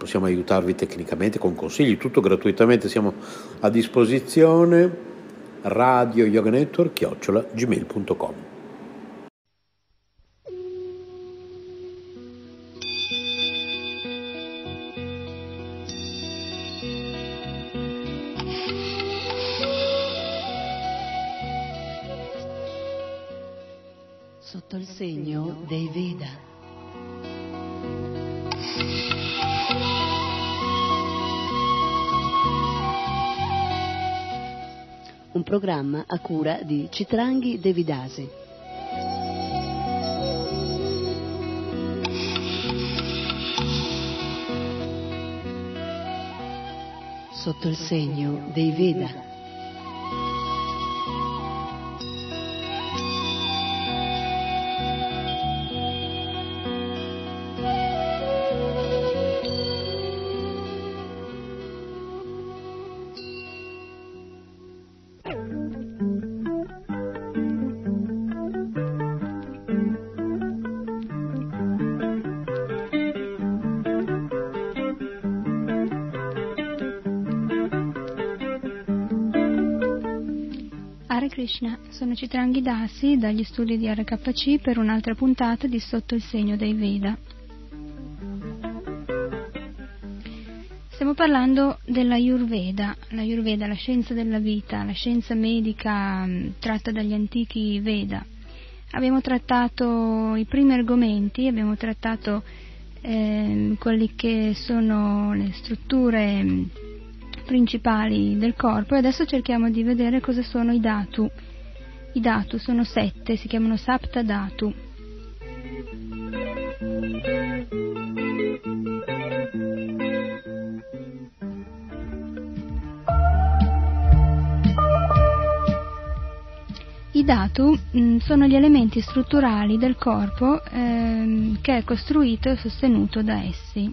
possiamo aiutarvi tecnicamente con consigli, tutto gratuitamente, siamo a disposizione radio yoga network chiocciola gmail.com Sotto il segno dei Veda. Un programma a cura di Citranghi Devidasi. Sotto il segno dei Veda. Sono Citrangi Dasi dagli studi di RKC per un'altra puntata di Sotto il segno dei Veda. Stiamo parlando dell'Ayurveda, l'Ayurveda, la scienza della vita, la scienza medica mm, tratta dagli antichi Veda. Abbiamo trattato i primi argomenti, abbiamo trattato eh, quelli che sono le strutture mm, principali del corpo e adesso cerchiamo di vedere cosa sono i datu, I Datu sono sette, si chiamano Sapta Datu. I datu mm, sono gli elementi strutturali del corpo ehm, che è costruito e sostenuto da essi.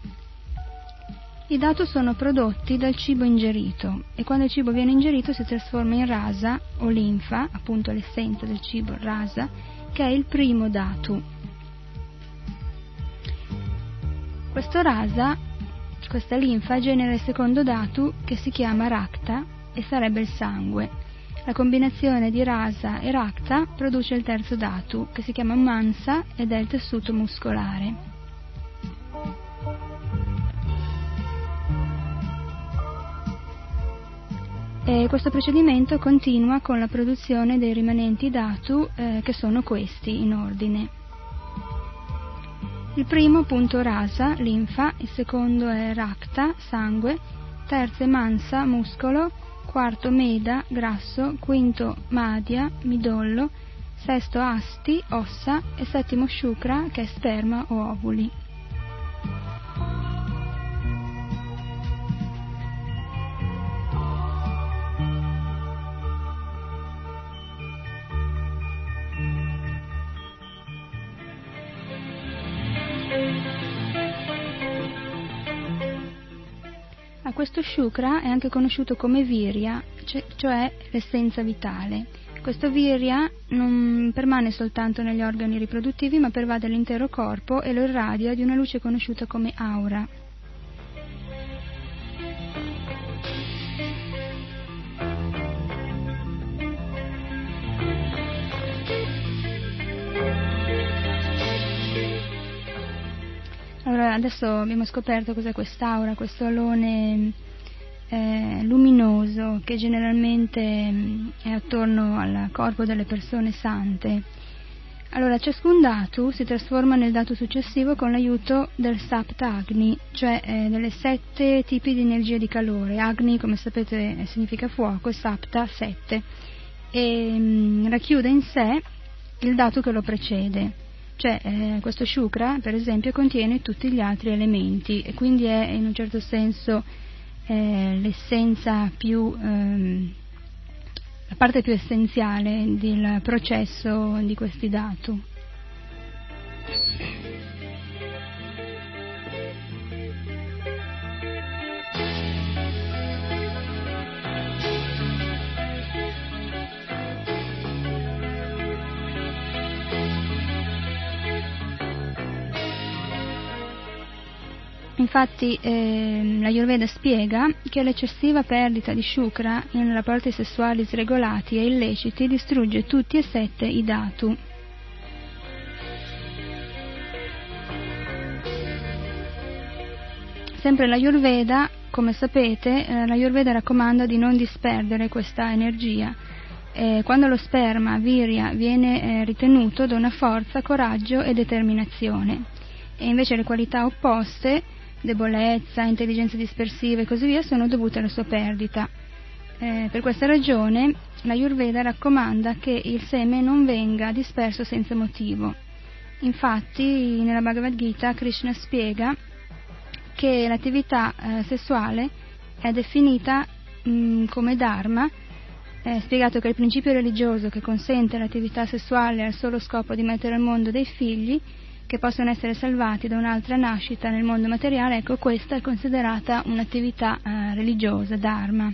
I datu sono prodotti dal cibo ingerito e quando il cibo viene ingerito si trasforma in rasa o linfa, appunto l'essenza del cibo rasa, che è il primo datu. Questo rasa, questa linfa, genera il secondo datu che si chiama rakta e sarebbe il sangue. La combinazione di rasa e rakta produce il terzo datu, che si chiama mansa ed è il tessuto muscolare. E questo procedimento continua con la produzione dei rimanenti datu, eh, che sono questi in ordine. Il primo punto rasa, linfa, il secondo è rakta, sangue, terzo è mansa, muscolo, quarto meda, grasso, quinto madia, midollo, sesto asti, ossa e settimo shukra che è sperma o ovuli. Questo Shukra è anche conosciuto come Virya, cioè l'essenza vitale. Questo Virya non permane soltanto negli organi riproduttivi, ma pervade l'intero corpo e lo irradia di una luce conosciuta come aura. Allora, adesso abbiamo scoperto cos'è quest'aura, questo alone eh, luminoso che generalmente mm, è attorno al corpo delle persone sante. Allora, ciascun datu si trasforma nel dato successivo con l'aiuto del Sapta Agni, cioè eh, delle sette tipi di energia di calore. Agni, come sapete, significa fuoco, Sapta, sette. E mh, mm, racchiude in sé il dato che lo precede. Cioè, eh, questo shukra, per esempio, contiene tutti gli altri elementi e quindi è in un certo senso eh, l'essenza più, ehm, la parte più essenziale del processo di questi dati. Infatti eh, la Ayurveda spiega che l'eccessiva perdita di shukra in rapporti sessuali sregolati e illeciti distrugge tutti e sette i dhatu. Sempre l'Ayurveda, come sapete, eh, l'Ayurveda raccomanda di non disperdere questa energia. Eh, quando lo sperma, virya, viene eh, ritenuto dona forza, coraggio e determinazione. E invece le qualità opposte debolezza, intelligenza dispersiva e così via sono dovute alla sua perdita. Eh, per questa ragione la Ayurveda raccomanda che il seme non venga disperso senza motivo. Infatti nella Bhagavad Gita Krishna spiega che l'attività eh, sessuale è definita mh, mm, come dharma, è spiegato che il principio religioso che consente l'attività sessuale al solo scopo di mettere al mondo dei figli che possono essere salvati da un'altra nascita nel mondo materiale, ecco questa è considerata un'attività eh, religiosa, dharma.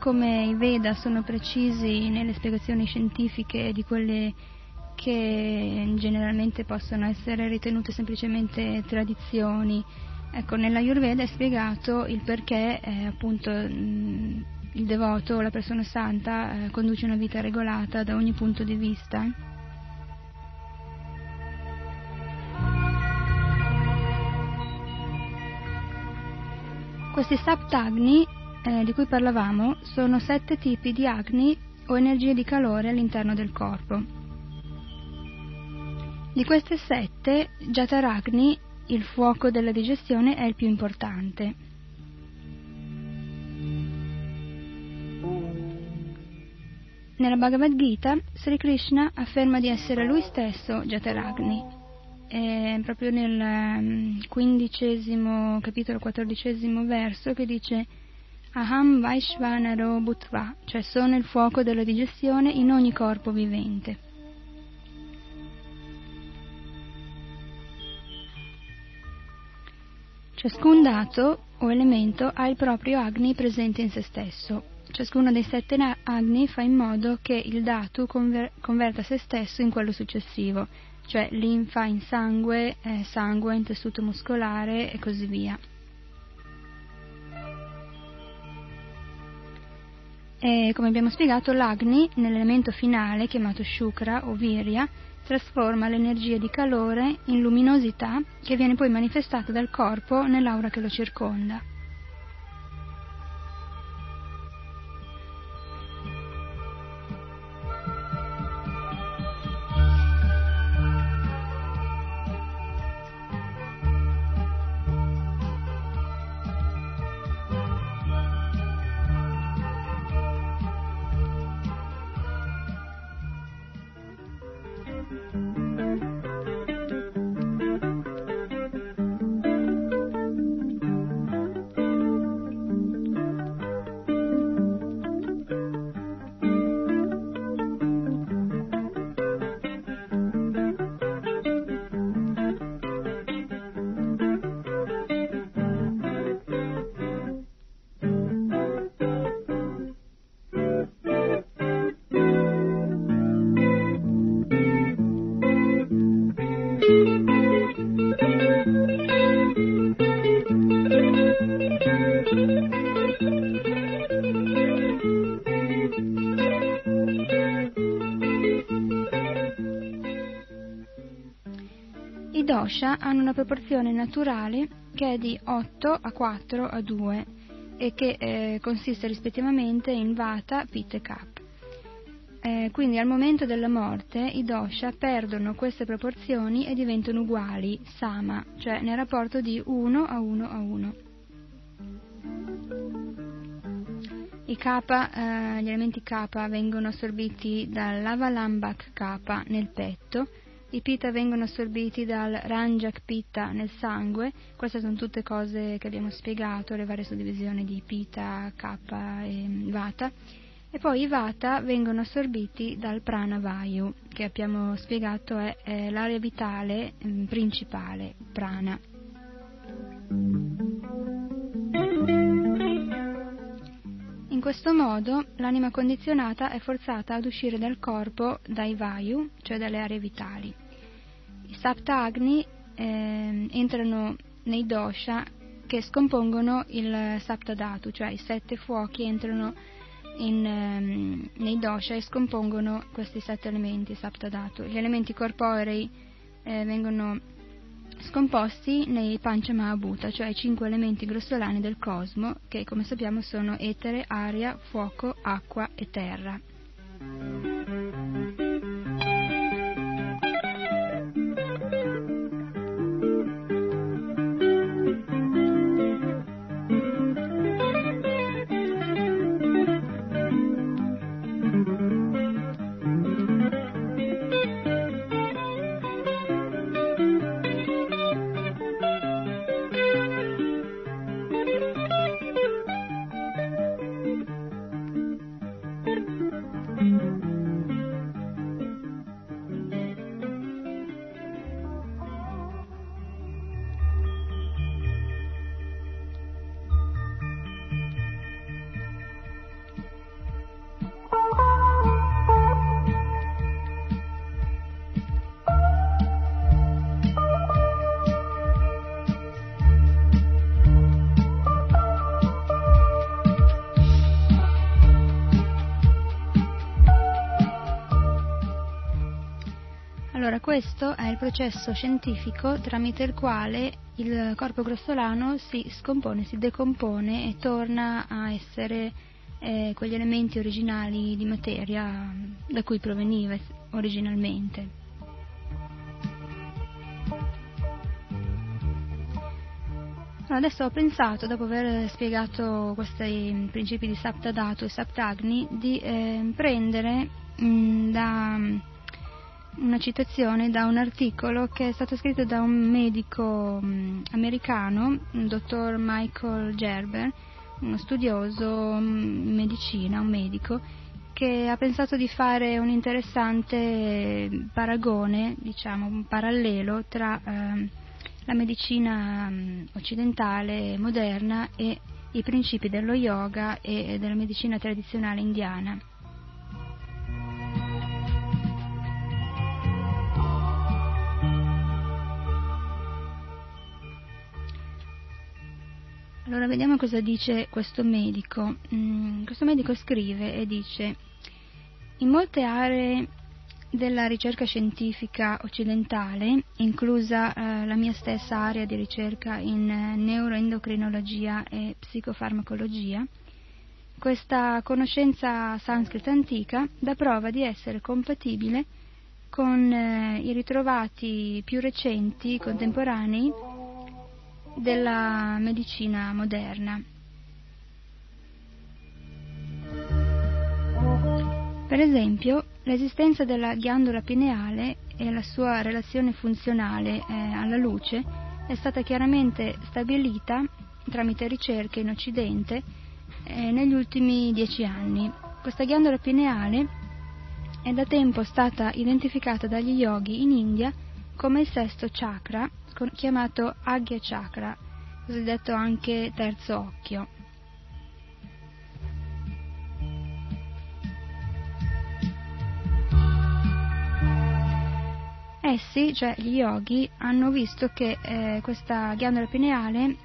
Come i Veda sono precisi nelle spiegazioni scientifiche di quelle che generalmente possono essere ritenute semplicemente tradizioni. Ecco, nell'Ayurveda è spiegato il perché eh, appunto mh, il devoto, la persona santa, eh, conduce una vita regolata da ogni punto di vista. Questi saptagni eh, di cui parlavamo sono sette tipi di agni o energie di calore all'interno del corpo. Di queste sette, Jataragni, il fuoco della digestione, è il più importante. Nella Bhagavad Gita, Sri Krishna afferma di essere lui stesso Jataragni è proprio nel ehm, quindicesimo capitolo, quattordicesimo verso che dice Aham Vaishvanaro Bhutva, cioè sono il fuoco della digestione in ogni corpo vivente. Ciascun dato o elemento ha il proprio Agni presente in se stesso. Ciascuno dei sette Agni fa in modo che il dato conver- converta se stesso in quello successivo, cioè linfa in sangue, eh, sangue in tessuto muscolare e così via. E come abbiamo spiegato, l'Agni, nell'elemento finale chiamato Shukra o Virya, trasforma l'energia di calore in luminosità che viene poi manifestata dal corpo nell'aura che lo circonda. Hanno una proporzione naturale che è di 8 a 4 a 2 e che eh, consiste rispettivamente in Vata, Pitta e Kapha. Eh, quindi al momento della morte i dosha perdono queste proporzioni e diventano uguali, sama, cioè nel rapporto di 1 a 1 a 1. I kapha, eh, gli elementi kapha vengono assorbiti dall'avalambak kapha nel petto i pitta vengono assorbiti dal Ranjak Pitta nel sangue, queste sono tutte cose che abbiamo spiegato, le varie suddivisioni di Pitta, Kappa e Vata, e poi i Vata vengono assorbiti dal Prana Vayu, che abbiamo spiegato è, è l'area vitale mm, principale, Prana. In questo modo l'anima condizionata è forzata ad uscire dal corpo dai vayu, cioè dalle aree vitali. I sapta agni eh, entrano nei dosha che scompongono il sapta dhatu, cioè i sette fuochi entrano in, ehm, nei dosha e scompongono questi sette elementi sapta dhatu. Gli elementi corporei eh, vengono scomposti nei Panchamahabhuta, cioè i cinque elementi grossolani del cosmo, che come sappiamo sono etere, aria, fuoco, acqua e terra. Questo è il processo scientifico tramite il quale il corpo grossolano si scompone, si decompone e torna a essere eh, quegli elementi originali di materia da cui proveniva originalmente. Adesso ho pensato, dopo aver spiegato questi principi di Saptadato e Saptagni, di eh, prendere mh, mm, da una citazione da un articolo che è stato scritto da un medico mm, americano, il dottor Michael Gerber, uno studioso mm, in medicina, un medico, che ha pensato di fare un interessante paragone, diciamo, un parallelo tra eh, la medicina mm, occidentale moderna e i principi dello yoga e della medicina tradizionale indiana. Allora vediamo cosa dice questo medico. Mm, questo medico scrive e dice in molte aree della ricerca scientifica occidentale, inclusa eh, la mia stessa area di ricerca in eh, neuroendocrinologia e psicofarmacologia, questa conoscenza sanscrita antica dà prova di essere compatibile con eh, i ritrovati più recenti, contemporanei, della medicina moderna. Per esempio, l'esistenza della ghiandola pineale e la sua relazione funzionale eh, alla luce è stata chiaramente stabilita tramite ricerche in Occidente eh, negli ultimi dieci anni. Questa ghiandola pineale è da tempo stata identificata dagli yogi in India come il sesto chakra, chiamato Agya Chakra, cosiddetto anche terzo occhio. Essi, cioè gli yogi, hanno visto che eh, questa ghiandola pineale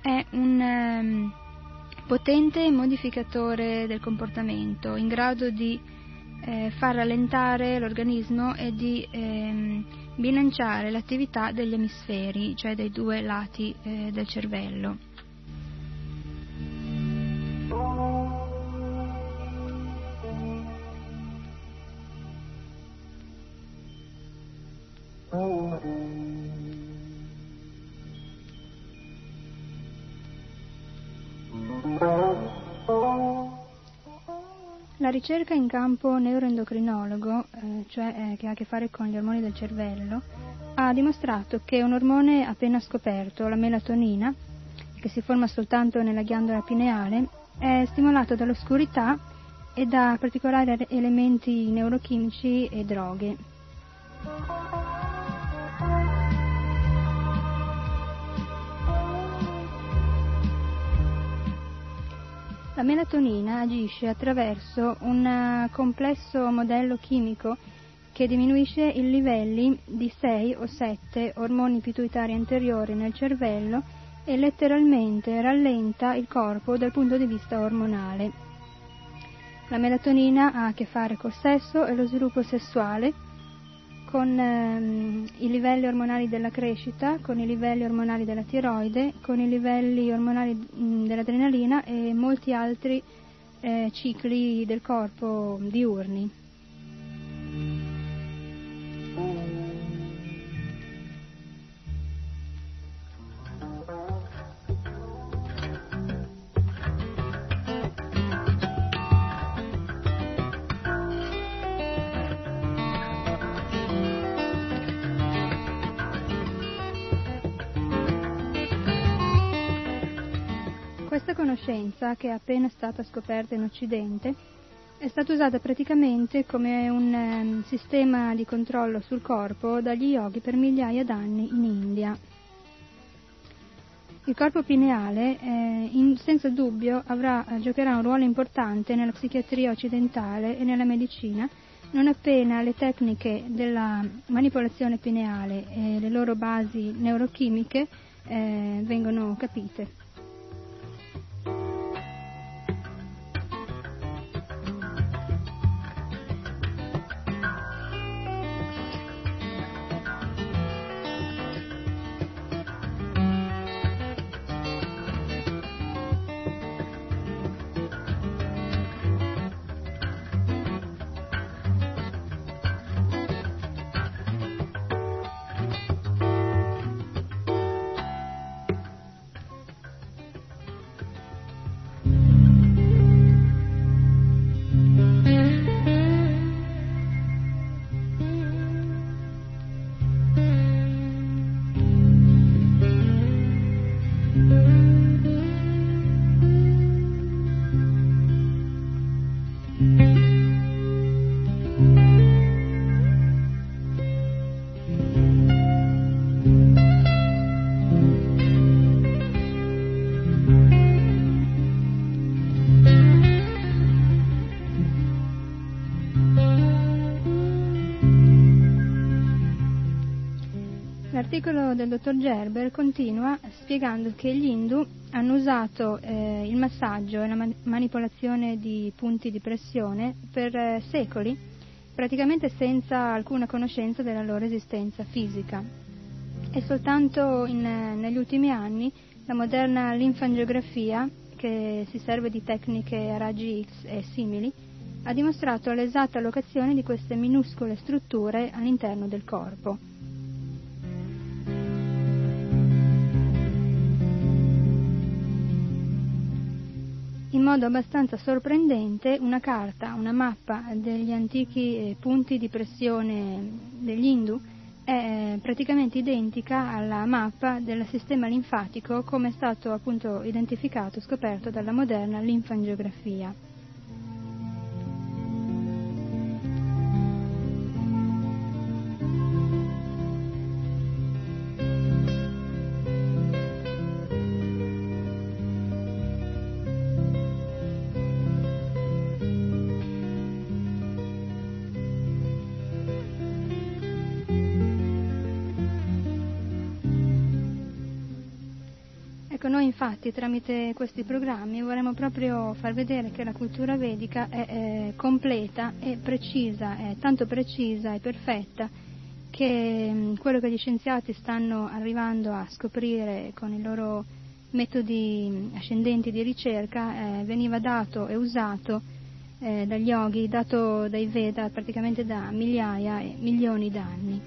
è un um, potente modificatore del comportamento, in grado di eh, far rallentare l'organismo e di ehm, bilanciare l'attività degli emisferi, cioè dei due lati eh, del cervello. La ricerca in campo neuroendocrinologo, eh, cioè eh, che ha a che fare con gli ormoni del cervello, ha dimostrato che un ormone appena scoperto, la melatonina, che si forma soltanto nella ghiandola pineale, è stimolato dall'oscurità e da particolari elementi neurochimici e droghe. La melatonina agisce attraverso un eh, complesso modello chimico che diminuisce i livelli di 6 o 7 ormoni pituitari anteriori nel cervello e letteralmente rallenta il corpo dal punto di vista ormonale. La melatonina ha a che fare col sesso e lo sviluppo sessuale con ehm, i livelli ormonali della crescita, con i livelli ormonali della tiroide, con i livelli ormonali mh, dell'adrenalina e molti altri eh, cicli del corpo diurni. Conoscenza che è appena stata scoperta in Occidente è stata usata praticamente come un um, sistema di controllo sul corpo dagli yogi per migliaia d'anni in India. Il corpo pineale, eh, in, senza dubbio, avrà, eh, giocherà un ruolo importante nella psichiatria occidentale e nella medicina, non appena le tecniche della manipolazione pineale e le loro basi neurochimiche eh, vengono capite. Del dottor Gerber continua spiegando che gli Hindu hanno usato eh, il massaggio e la man- manipolazione di punti di pressione per eh, secoli, praticamente senza alcuna conoscenza della loro esistenza fisica. E soltanto in, negli ultimi anni la moderna linfangiografia, che si serve di tecniche a raggi X e simili, ha dimostrato l'esatta locazione di queste minuscole strutture all'interno del corpo. Modo abbastanza sorprendente una carta, una mappa degli antichi eh, punti di pressione degli Hindu è eh, praticamente identica alla mappa del sistema linfatico come è stato appunto identificato, scoperto dalla moderna linfangiografia. Infatti tramite questi programmi vorremmo proprio far vedere che la cultura vedica è, è completa e precisa, è tanto precisa e perfetta che mm, quello che gli scienziati stanno arrivando a scoprire con i loro metodi mm, ascendenti di ricerca eh, veniva dato e usato eh, dagli yogi, dato dai Veda praticamente da migliaia e milioni d'anni.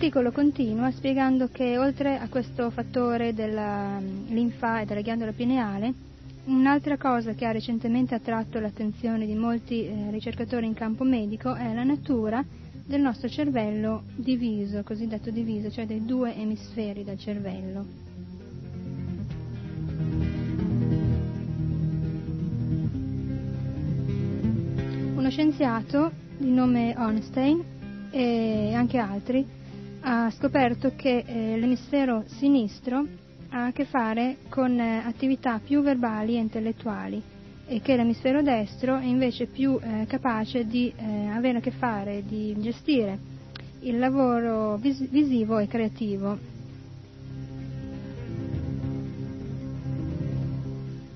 L'articolo continua spiegando che oltre a questo fattore della mm, linfa e della ghiandola pineale, un'altra cosa che ha recentemente attratto l'attenzione di molti eh, ricercatori in campo medico è la natura del nostro cervello diviso, cosiddetto diviso, cioè dei due emisferi del cervello. Uno scienziato di nome Ornstein e anche altri ha scoperto che eh, l'emisfero sinistro ha a che fare con eh, attività più verbali e intellettuali e che l'emisfero destro è invece più eh, capace di eh, avere a che fare, di gestire il lavoro vis- visivo e creativo.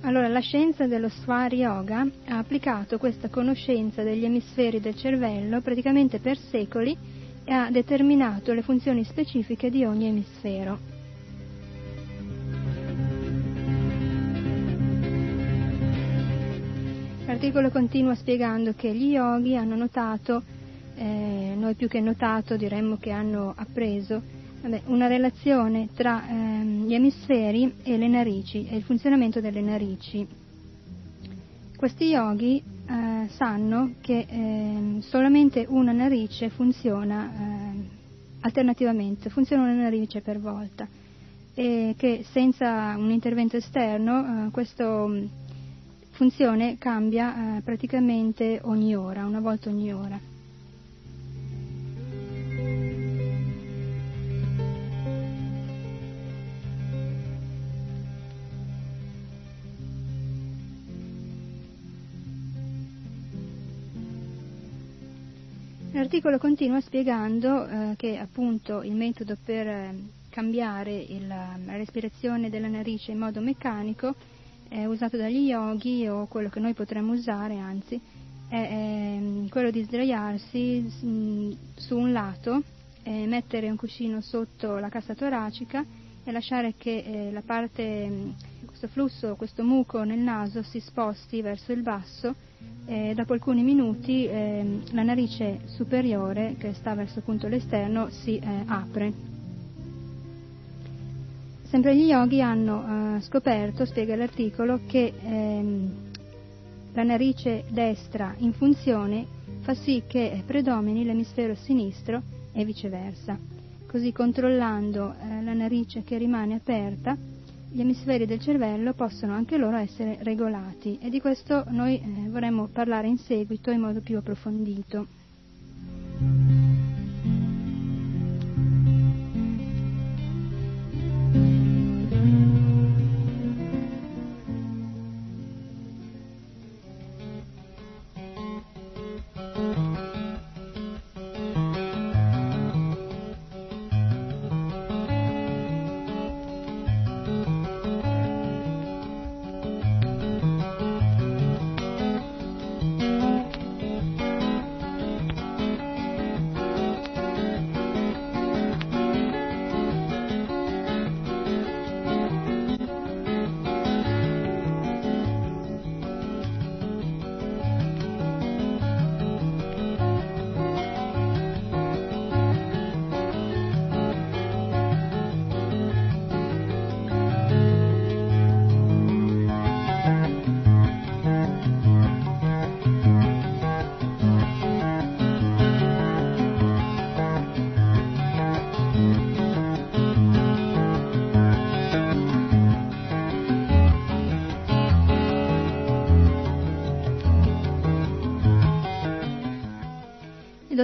Allora, la scienza dello Swar Yoga ha applicato questa conoscenza degli emisferi del cervello praticamente per secoli e ha determinato le funzioni specifiche di ogni emisfero. L'articolo continua spiegando che gli yogi hanno notato, eh, noi più che notato diremmo che hanno appreso, vabbè, una relazione tra eh, gli emisferi e le narici e il funzionamento delle narici. Questi yogi eh, sanno che eh, solamente una narice funziona eh, alternativamente, funziona una narice per volta e che senza un intervento esterno eh, questa mm, funzione cambia eh, praticamente ogni ora, una volta ogni ora. L'articolo continua spiegando eh, che appunto il metodo per eh, cambiare il, la respirazione della narice in modo meccanico è usato dagli yogi o quello che noi potremmo usare anzi è, è mm, quello di sdraiarsi mm, su un lato, mettere un cuscino sotto la cassa toracica e lasciare che eh, parte, mm, questo flusso, questo muco nel naso si sposti verso il basso e dopo alcuni minuti eh, la narice superiore che sta verso appunto l'esterno si eh, apre. Sempre gli yogi hanno eh, scoperto, spiega l'articolo, che ehm, la narice destra in funzione fa sì che predomini l'emisfero sinistro e viceversa. Così controllando eh, la narice che rimane aperta, gli emisferi del cervello possono anche loro essere regolati e di questo noi eh, vorremmo parlare in seguito in modo più approfondito.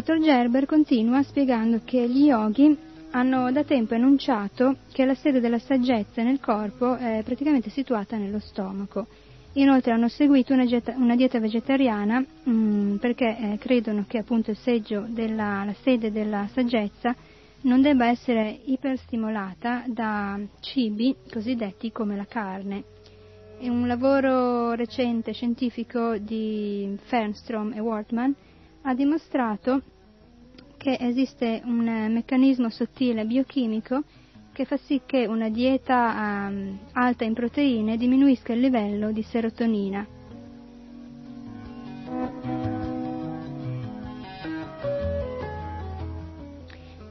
Dottor Gerber continua spiegando che gli yogi hanno da tempo enunciato che la sede della saggezza nel corpo è praticamente situata nello stomaco. Inoltre hanno seguito una dieta, una dieta vegetariana mh, mm, perché eh, credono che appunto il seggio della, la sede della saggezza non debba essere iperstimolata da cibi cosiddetti come la carne. È un lavoro recente scientifico di Fernstrom e Wortman ha dimostrato che esiste un meccanismo sottile biochimico che fa sì che una dieta um, alta in proteine diminuisca il livello di serotonina.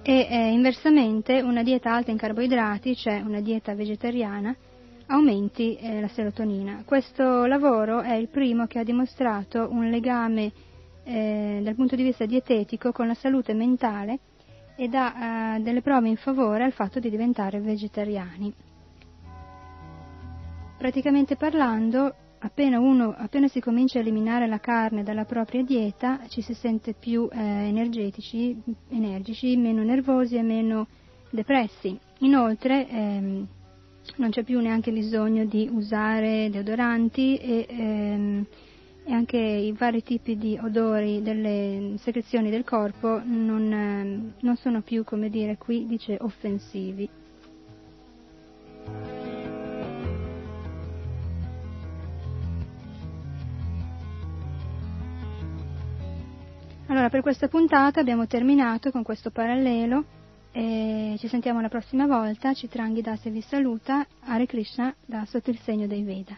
E eh, inversamente una dieta alta in carboidrati, cioè una dieta vegetariana, aumenti eh, la serotonina. Questo lavoro è il primo che ha dimostrato un legame eh, dal punto di vista dietetico con la salute mentale e dà eh, delle prove in favore al fatto di diventare vegetariani. Praticamente parlando, appena, uno, appena si comincia a eliminare la carne dalla propria dieta, ci si sente più eh, energetici, energici, meno nervosi e meno depressi. Inoltre ehm, non c'è più neanche bisogno di usare deodoranti e ehm, e anche i vari tipi di odori delle secrezioni del corpo non, eh, non sono più, come dire, qui dice offensivi. Allora, per questa puntata abbiamo terminato con questo parallelo e ci sentiamo la prossima volta. Citrangi Dase vi saluta, Hare Krishna da sotto il segno dei Veda.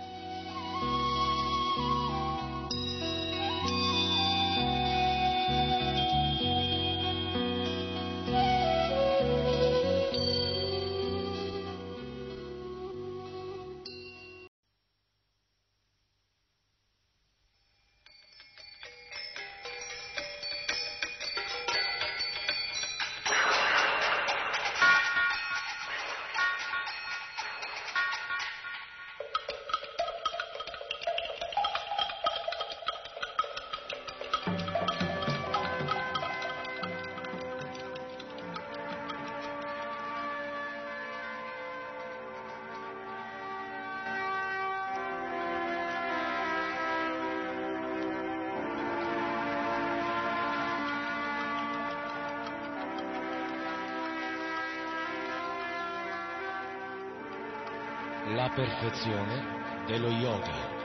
Perfezione dello yoga.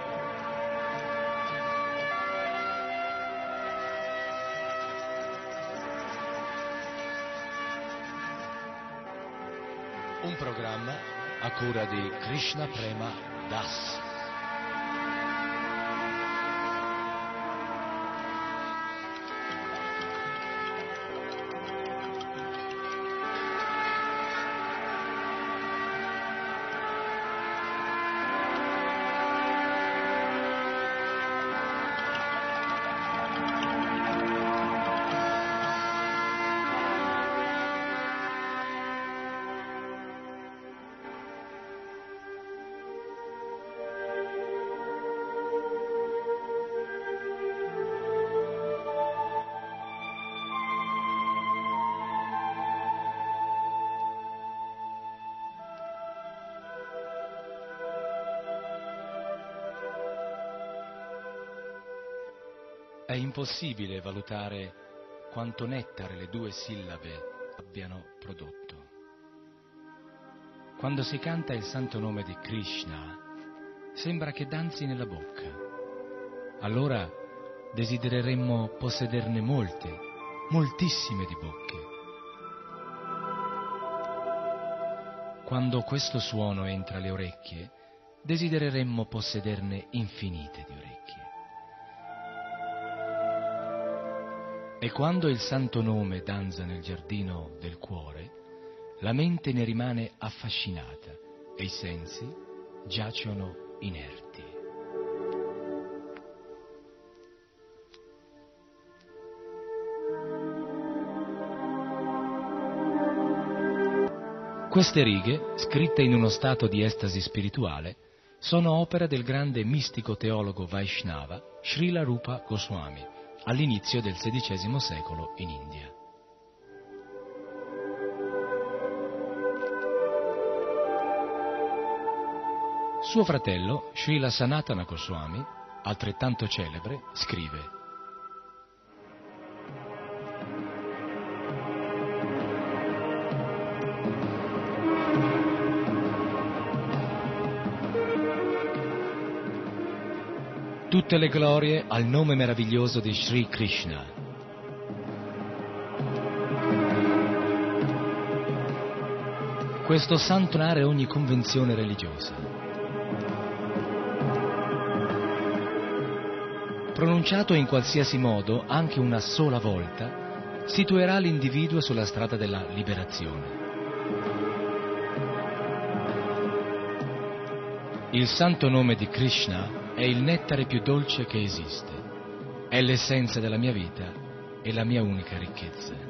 Un programma a cura di Krishna Prema Das. Impossibile valutare quanto nettare le due sillabe abbiano prodotto. Quando si canta il santo nome di Krishna, sembra che danzi nella bocca. Allora desidereremmo possederne molte, moltissime di bocche. Quando questo suono entra alle orecchie, desidereremmo possederne infinite di E quando il santo nome danza nel giardino del cuore, la mente ne rimane affascinata e i sensi giacciono inerti. Queste righe, scritte in uno stato di estasi spirituale, sono opera del grande mistico teologo Vaishnava Srila Rupa Goswami, all'inizio del XVI secolo in India. Suo fratello, Srila Sanatana Goswami, altrettanto celebre, scrive Tutte le glorie al nome meraviglioso di Sri Krishna. Questo santo nare ogni convenzione religiosa. Pronunciato in qualsiasi modo, anche una sola volta, situerà l'individuo sulla strada della liberazione. Il santo nome di Krishna è il nettare più dolce che esiste, è l'essenza della mia vita e la mia unica ricchezza.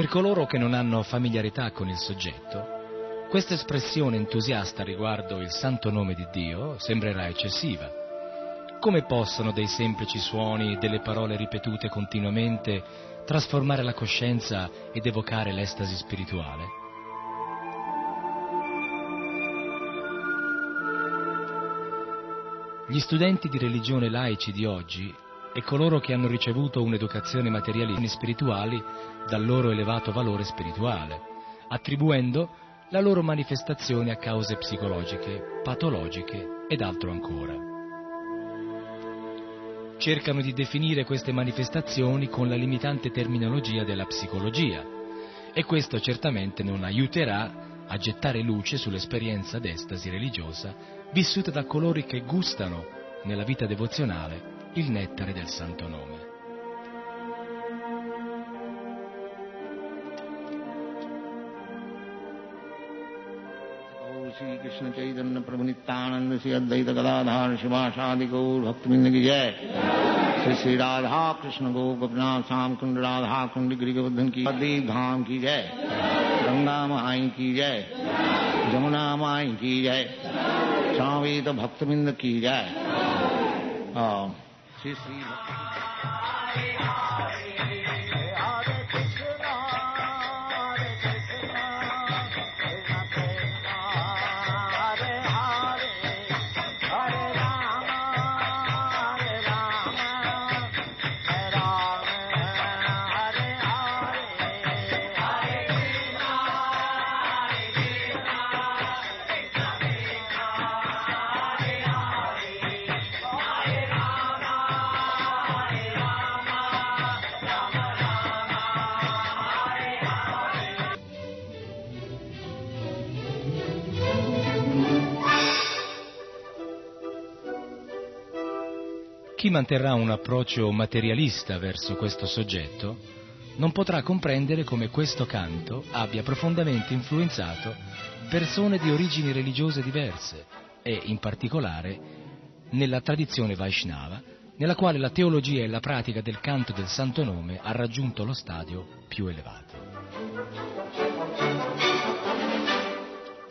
Per coloro che non hanno familiarità con il soggetto, questa espressione entusiasta riguardo il santo nome di Dio sembrerà eccessiva. Come possono dei semplici suoni delle parole ripetute continuamente trasformare la coscienza ed evocare l'estasi spirituale? Gli studenti di religione laici di oggi e coloro che hanno ricevuto un'educazione materiale e spirituali dal loro elevato valore spirituale, attribuendo la loro manifestazione a cause psicologiche, patologiche ed altro ancora. Cercano di definire queste manifestazioni con la limitante terminologia della psicologia e questo certamente non aiuterà a gettare luce sull'esperienza d'estasi religiosa vissuta da coloro che gustano nella vita devozionale il nettare del santo nome. Shri कृष्ण चैतन्य प्रभु नित्यानंद श्री अद्वैत गदाधार शिवासादि गौर भक्तबिंद की जय श्री श्री राधा कृष्ण गो गोपनाथ श्याम कुंड राधा कुंड गिरी गोवर्धन की देव धाम की जय गंगा माई की जय जमुना माई की जय सावेद भक्तबिंद की जय श्री Shri Chi manterrà un approccio materialista verso questo soggetto non potrà comprendere come questo canto abbia profondamente influenzato persone di origini religiose diverse e in particolare nella tradizione Vaishnava, nella quale la teologia e la pratica del canto del santo nome ha raggiunto lo stadio più elevato.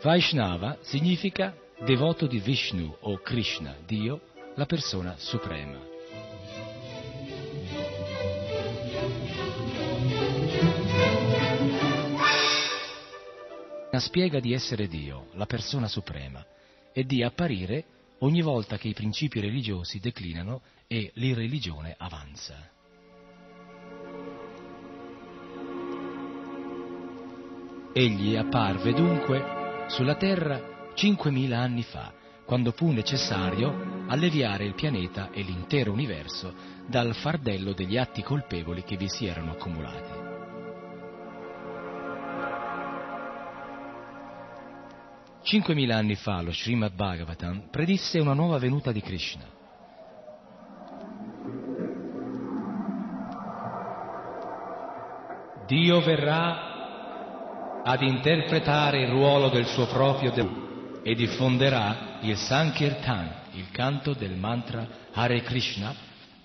Vaishnava significa devoto di Vishnu o Krishna, Dio, la persona suprema. Spiega di essere Dio, la persona suprema, e di apparire ogni volta che i principi religiosi declinano e l'irreligione avanza. Egli apparve dunque sulla terra 5.000 anni fa, quando fu necessario alleviare il pianeta e l'intero universo dal fardello degli atti colpevoli che vi si erano accumulati. Cinquemila anni fa lo Srimad Bhagavatam predisse una nuova venuta di Krishna. Dio verrà ad interpretare il ruolo del suo proprio Dio e diffonderà il Sankirtan, il canto del mantra Hare Krishna,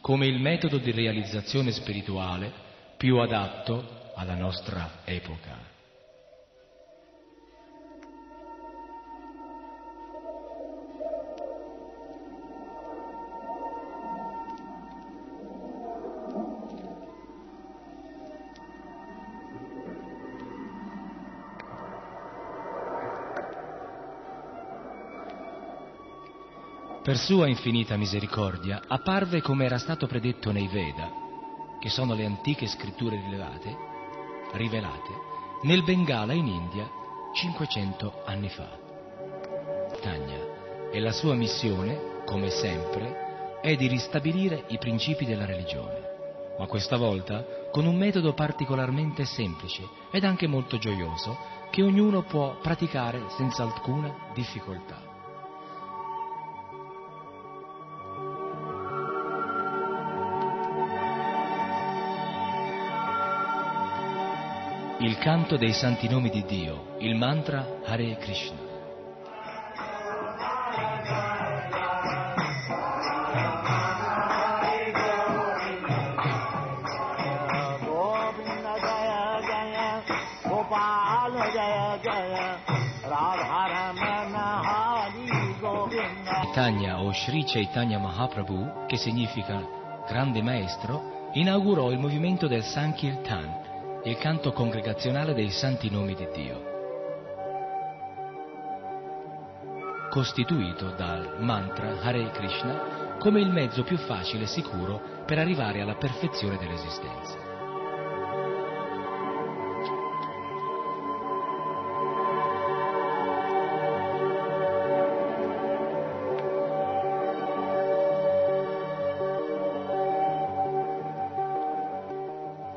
come il metodo di realizzazione spirituale più adatto alla nostra epoca. Per sua infinita misericordia, apparve come era stato predetto nei Veda, che sono le antiche scritture rilevate, rivelate, nel Bengala in India 500 anni fa. Tanya e la sua missione, come sempre, è di ristabilire i principi della religione, ma questa volta con un metodo particolarmente semplice ed anche molto gioioso che ognuno può praticare senza alcuna difficoltà. Il canto dei santi nomi di Dio, il mantra Hare Krishna. Chaitanya o Sri Chaitanya Mahaprabhu, che significa grande maestro, inaugurò il movimento del Sankirtan, il canto congregazionale dei santi nomi di Dio, costituito dal mantra Hare Krishna come il mezzo più facile e sicuro per arrivare alla perfezione dell'esistenza.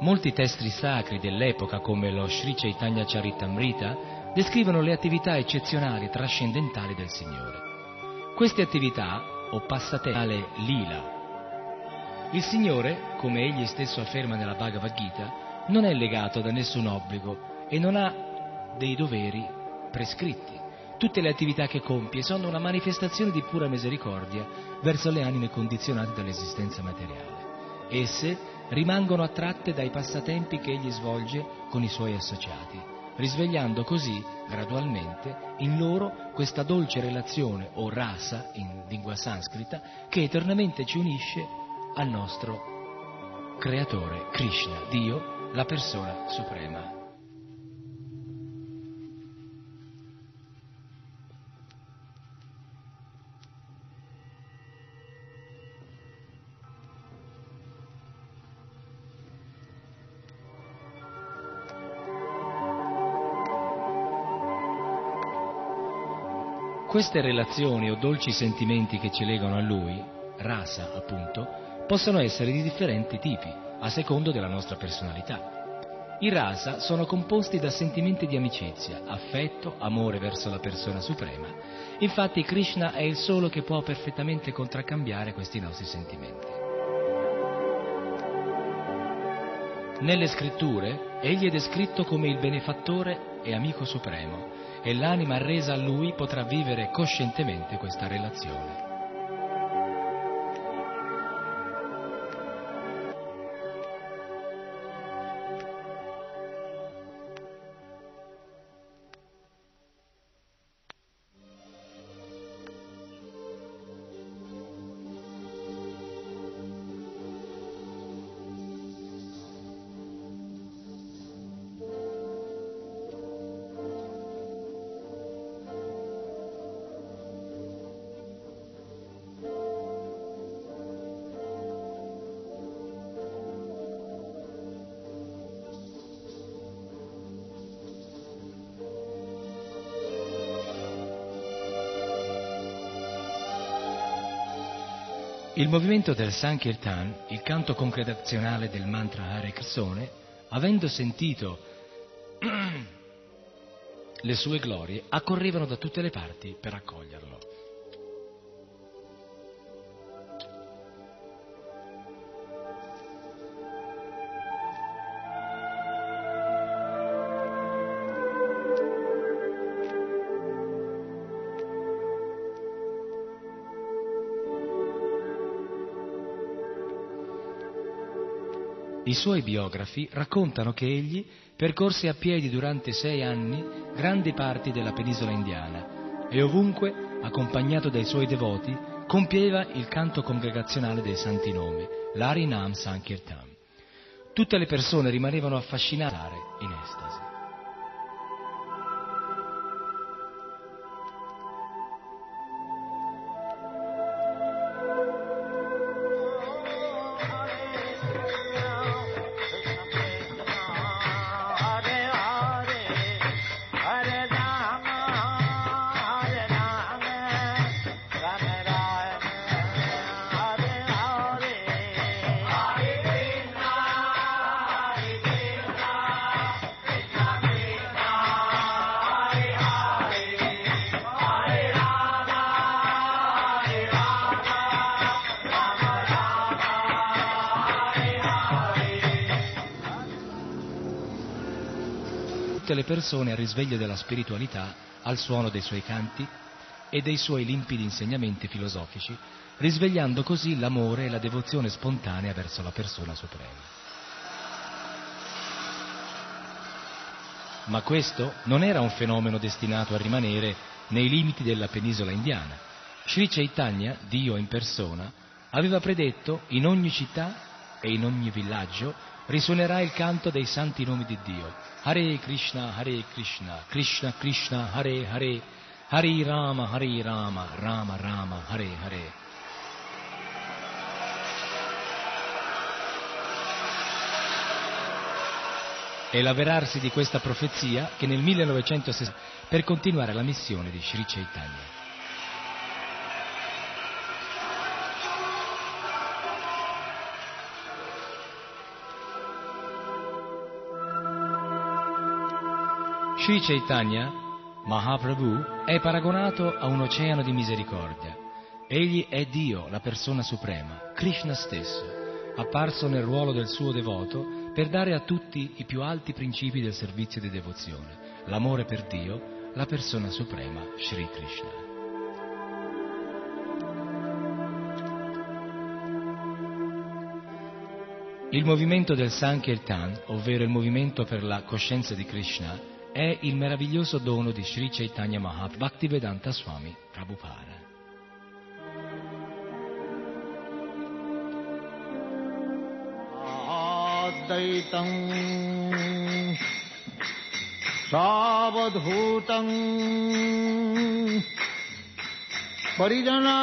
Molti testi sacri dell'epoca, come lo Sri Chaitanya Charitamrita, descrivono le attività eccezionali e trascendentali del Signore. Queste attività, o passatempo, lila. Il Signore, come egli stesso afferma nella Bhagavad Gita, non è legato da nessun obbligo e non ha dei doveri prescritti, tutte le attività che compie sono una manifestazione di pura misericordia verso le anime condizionate dall'esistenza materiale. Esse rimangono attratte dai passatempi che egli svolge con i suoi associati, risvegliando così gradualmente in loro questa dolce relazione o rasa in lingua sanscrita che eternamente ci unisce al nostro creatore Krishna, Dio, la persona suprema. Queste relazioni o dolci sentimenti che ci legano a Lui, rasa appunto, possono essere di differenti tipi, a secondo della nostra personalità. I rasa sono composti da sentimenti di amicizia, affetto, amore verso la persona suprema. Infatti Krishna è il solo che può perfettamente contraccambiare questi nostri sentimenti. Nelle scritture egli è descritto come il benefattore e amico supremo e l'anima resa a lui potrà vivere coscientemente questa relazione. Il movimento del Sankirtan, il canto concretazionale del mantra Hare Krishna, avendo sentito le sue glorie, accorrevano da tutte le parti per accoglierlo. I suoi biografi raccontano che egli percorse a piedi durante sei anni grandi parti della penisola indiana e ovunque, accompagnato dai suoi devoti, compieva il canto congregazionale dei santi nomi, l'Arinam Sankirtan. Tutte le persone rimanevano affascinate in estasi. Persone al risveglio della spiritualità al suono dei suoi canti e dei suoi limpidi insegnamenti filosofici, risvegliando così l'amore e la devozione spontanea verso la persona suprema. Ma questo non era un fenomeno destinato a rimanere nei limiti della penisola indiana. Sri Chaitanya, Dio in persona, aveva predetto in ogni città e in ogni villaggio risuonerà il canto dei santi nomi di Dio. Hare Krishna, Hare Krishna, Krishna Krishna, Hare Hare, Hare Rama, Hare Rama, Rama Rama, Hare Hare. È l'avverarsi di questa profezia che nel 1960 per continuare la missione di Sri Chaitanya. Sri Chaitanya, Mahaprabhu, è paragonato a un oceano di misericordia. Egli è Dio, la persona suprema, Krishna stesso, apparso nel ruolo del suo devoto per dare a tutti i più alti principi del servizio di devozione, l'amore per Dio, la persona suprema Sri Krishna. Il movimento del Sankirtan, ovvero il movimento per la coscienza di Krishna, è il meraviglioso dono di Sri Chaitanya Mahat Bhaktivedanta Swami Prabhupada. अद्वैतम् सावधूतम् परिजना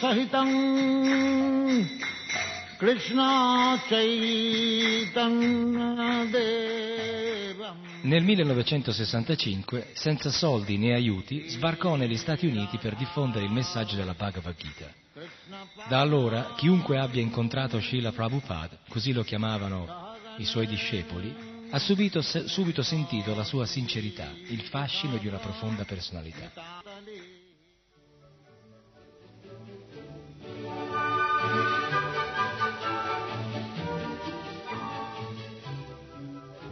सहितम् कृष्णा चैतन्यदेवम् nel 1965, senza soldi né aiuti, sbarcò negli Stati Uniti per diffondere il messaggio della Bhagavad Gita. Da allora, chiunque abbia incontrato Srila Prabhupada, così lo chiamavano i suoi discepoli, ha subito, subito sentito la sua sincerità, il fascino di una profonda personalità.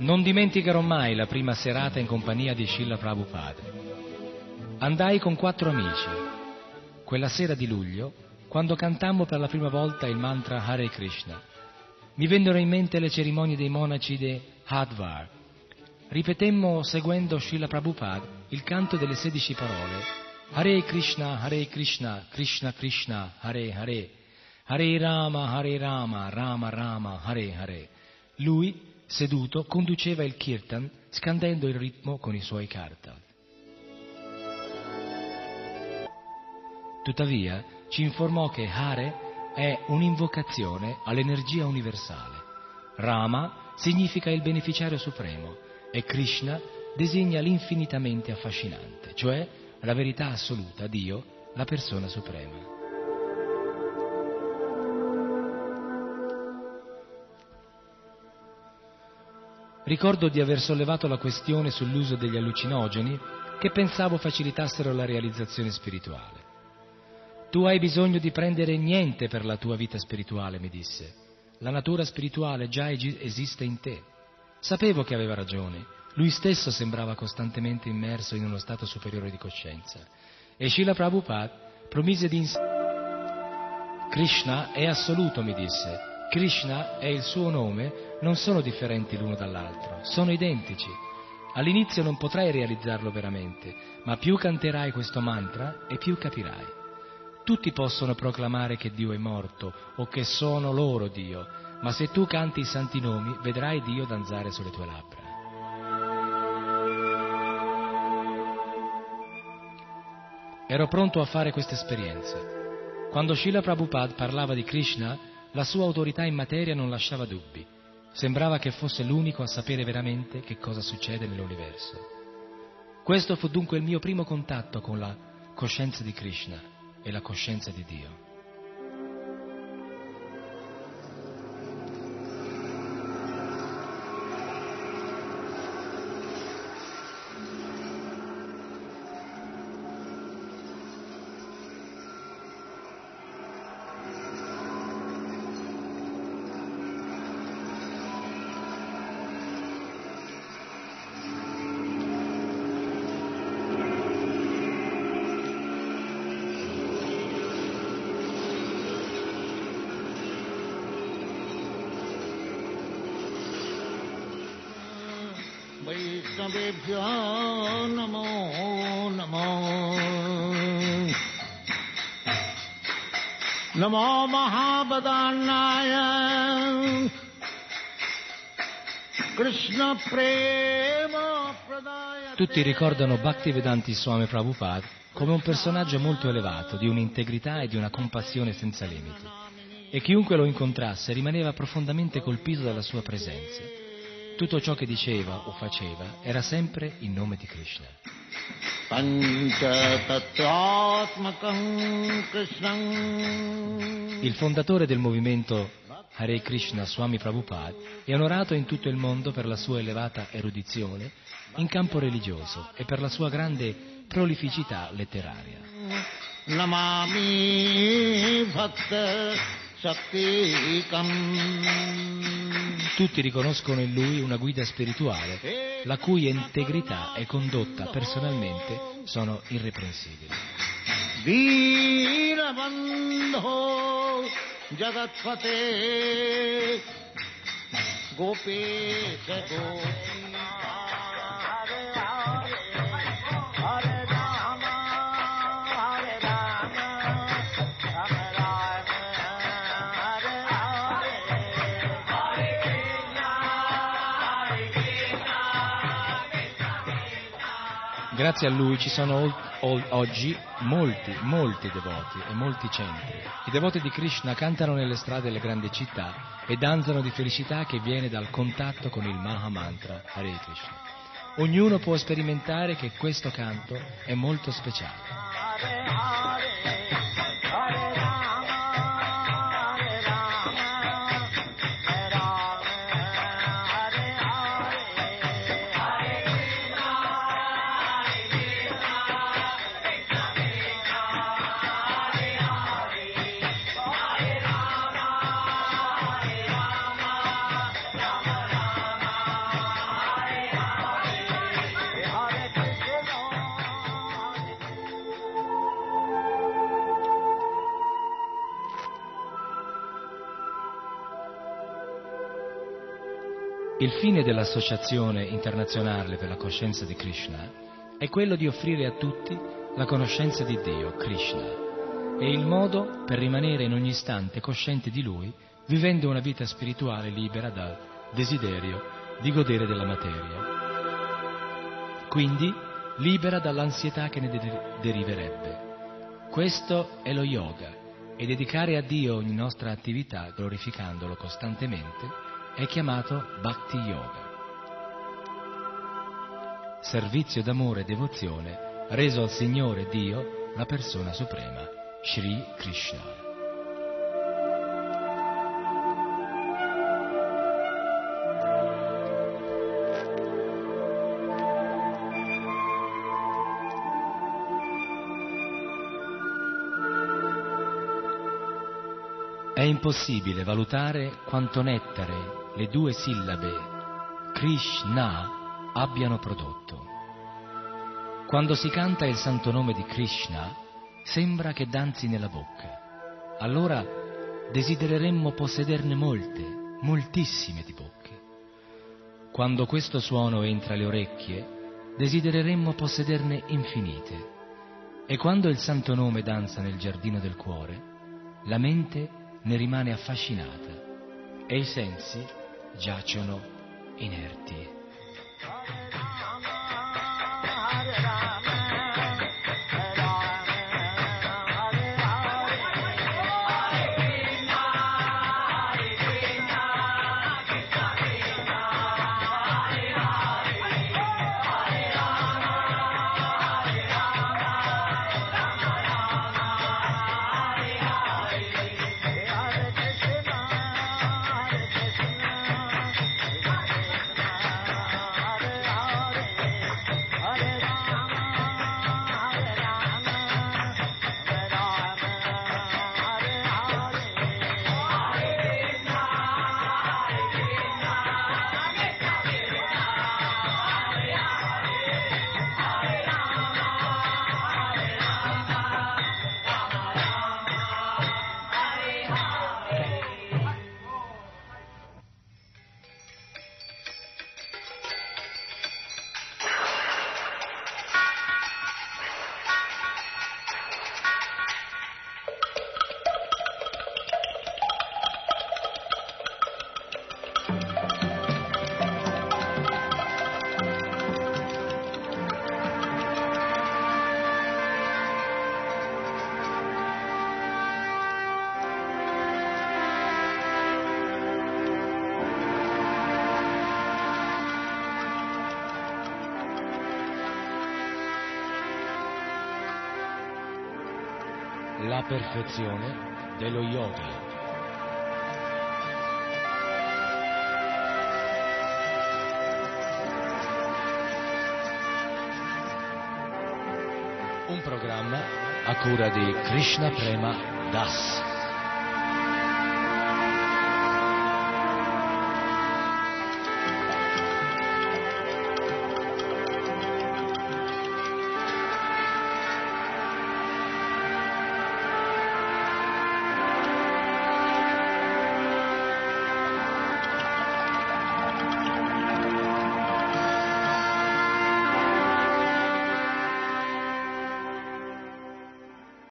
Non dimenticherò mai la prima serata in compagnia di Srila Prabhupada. Andai con quattro amici. Quella sera di luglio, quando cantammo per la prima volta il mantra Hare Krishna, mi vennero in mente le cerimonie dei monaci di Hadvar. Ripetemmo, seguendo Srila Prabhupada, il canto delle sedici parole Hare Krishna, Hare Krishna, Krishna Krishna, Hare Hare, Hare Rama, Hare Rama, Rama Rama, Hare Hare. Lui, seduto, conduceva il kirtan scandendo il ritmo con i suoi kartal. Tuttavia, ci informò che Hare è un'invocazione all'energia universale. Rama significa il beneficiario supremo e Krishna designa l'infinitamente affascinante, cioè la verità assoluta, Dio, la persona suprema. Ricordo di aver sollevato la questione sull'uso degli allucinogeni che pensavo facilitassero la realizzazione spirituale. Tu hai bisogno di prendere niente per la tua vita spirituale, mi disse. La natura spirituale già esiste in te. Sapevo che aveva ragione. Lui stesso sembrava costantemente immerso in uno stato superiore di coscienza. E Srila Prabhupada promise di. Krishna è assoluto, mi disse. Krishna e il suo nome non sono differenti l'uno dall'altro, sono identici. All'inizio non potrai realizzarlo veramente, ma più canterai questo mantra e più capirai. Tutti possono proclamare che Dio è morto o che sono loro Dio, ma se tu canti i santi nomi vedrai Dio danzare sulle tue labbra. Ero pronto a fare questa esperienza. Quando Srila Prabhupada parlava di Krishna, la sua autorità in materia non lasciava dubbi. Sembrava che fosse l'unico a sapere veramente che cosa succede nell'universo. Questo fu dunque il mio primo contatto con la coscienza di Krishna e la coscienza di Dio. Tutti ricordano Bhaktivedanti Swami Prabhupada come un personaggio molto elevato, di un'integrità e di una compassione senza limiti. E chiunque lo incontrasse rimaneva profondamente colpito dalla sua presenza. Tutto ciò che diceva o faceva era sempre in nome di Krishna. Il fondatore del movimento Hare Krishna Swami Prabhupada è onorato in tutto il mondo per la sua elevata erudizione in campo religioso e per la sua grande prolificità letteraria. Tutti riconoscono in lui una guida spirituale, la cui integrità e condotta personalmente sono irreprensibili. Jagatpate Gopesha Gopi Grazie a lui ci sono oggi molti, molti devoti e molti centri. I devoti di Krishna cantano nelle strade delle grandi città e danzano di felicità che viene dal contatto con il Maha Mantra Hare Krishna. Ognuno può sperimentare che questo canto è molto speciale. Il fine dell'Associazione internazionale per la coscienza di Krishna è quello di offrire a tutti la conoscenza di Dio, Krishna, e il modo per rimanere in ogni istante coscienti di Lui, vivendo una vita spirituale libera dal desiderio di godere della materia. Quindi libera dall'ansietà che ne de- deriverebbe. Questo è lo yoga e dedicare a Dio ogni nostra attività glorificandolo costantemente è chiamato Bhakti Yoga. Servizio d'amore e devozione reso al Signore Dio, la persona suprema, Sri Krishna. È impossibile valutare quanto nettare le due sillabe Krishna abbiano prodotto. Quando si canta il santo nome di Krishna, sembra che danzi nella bocca. Allora desidereremmo possederne molte, moltissime di bocche. Quando questo suono entra alle orecchie, desidereremmo possederne infinite. E quando il santo nome danza nel giardino del cuore, la mente ne rimane affascinata e i sensi giacciono inerti. La perfezione dello yoga. Un programma a cura di Krishna Prema Das.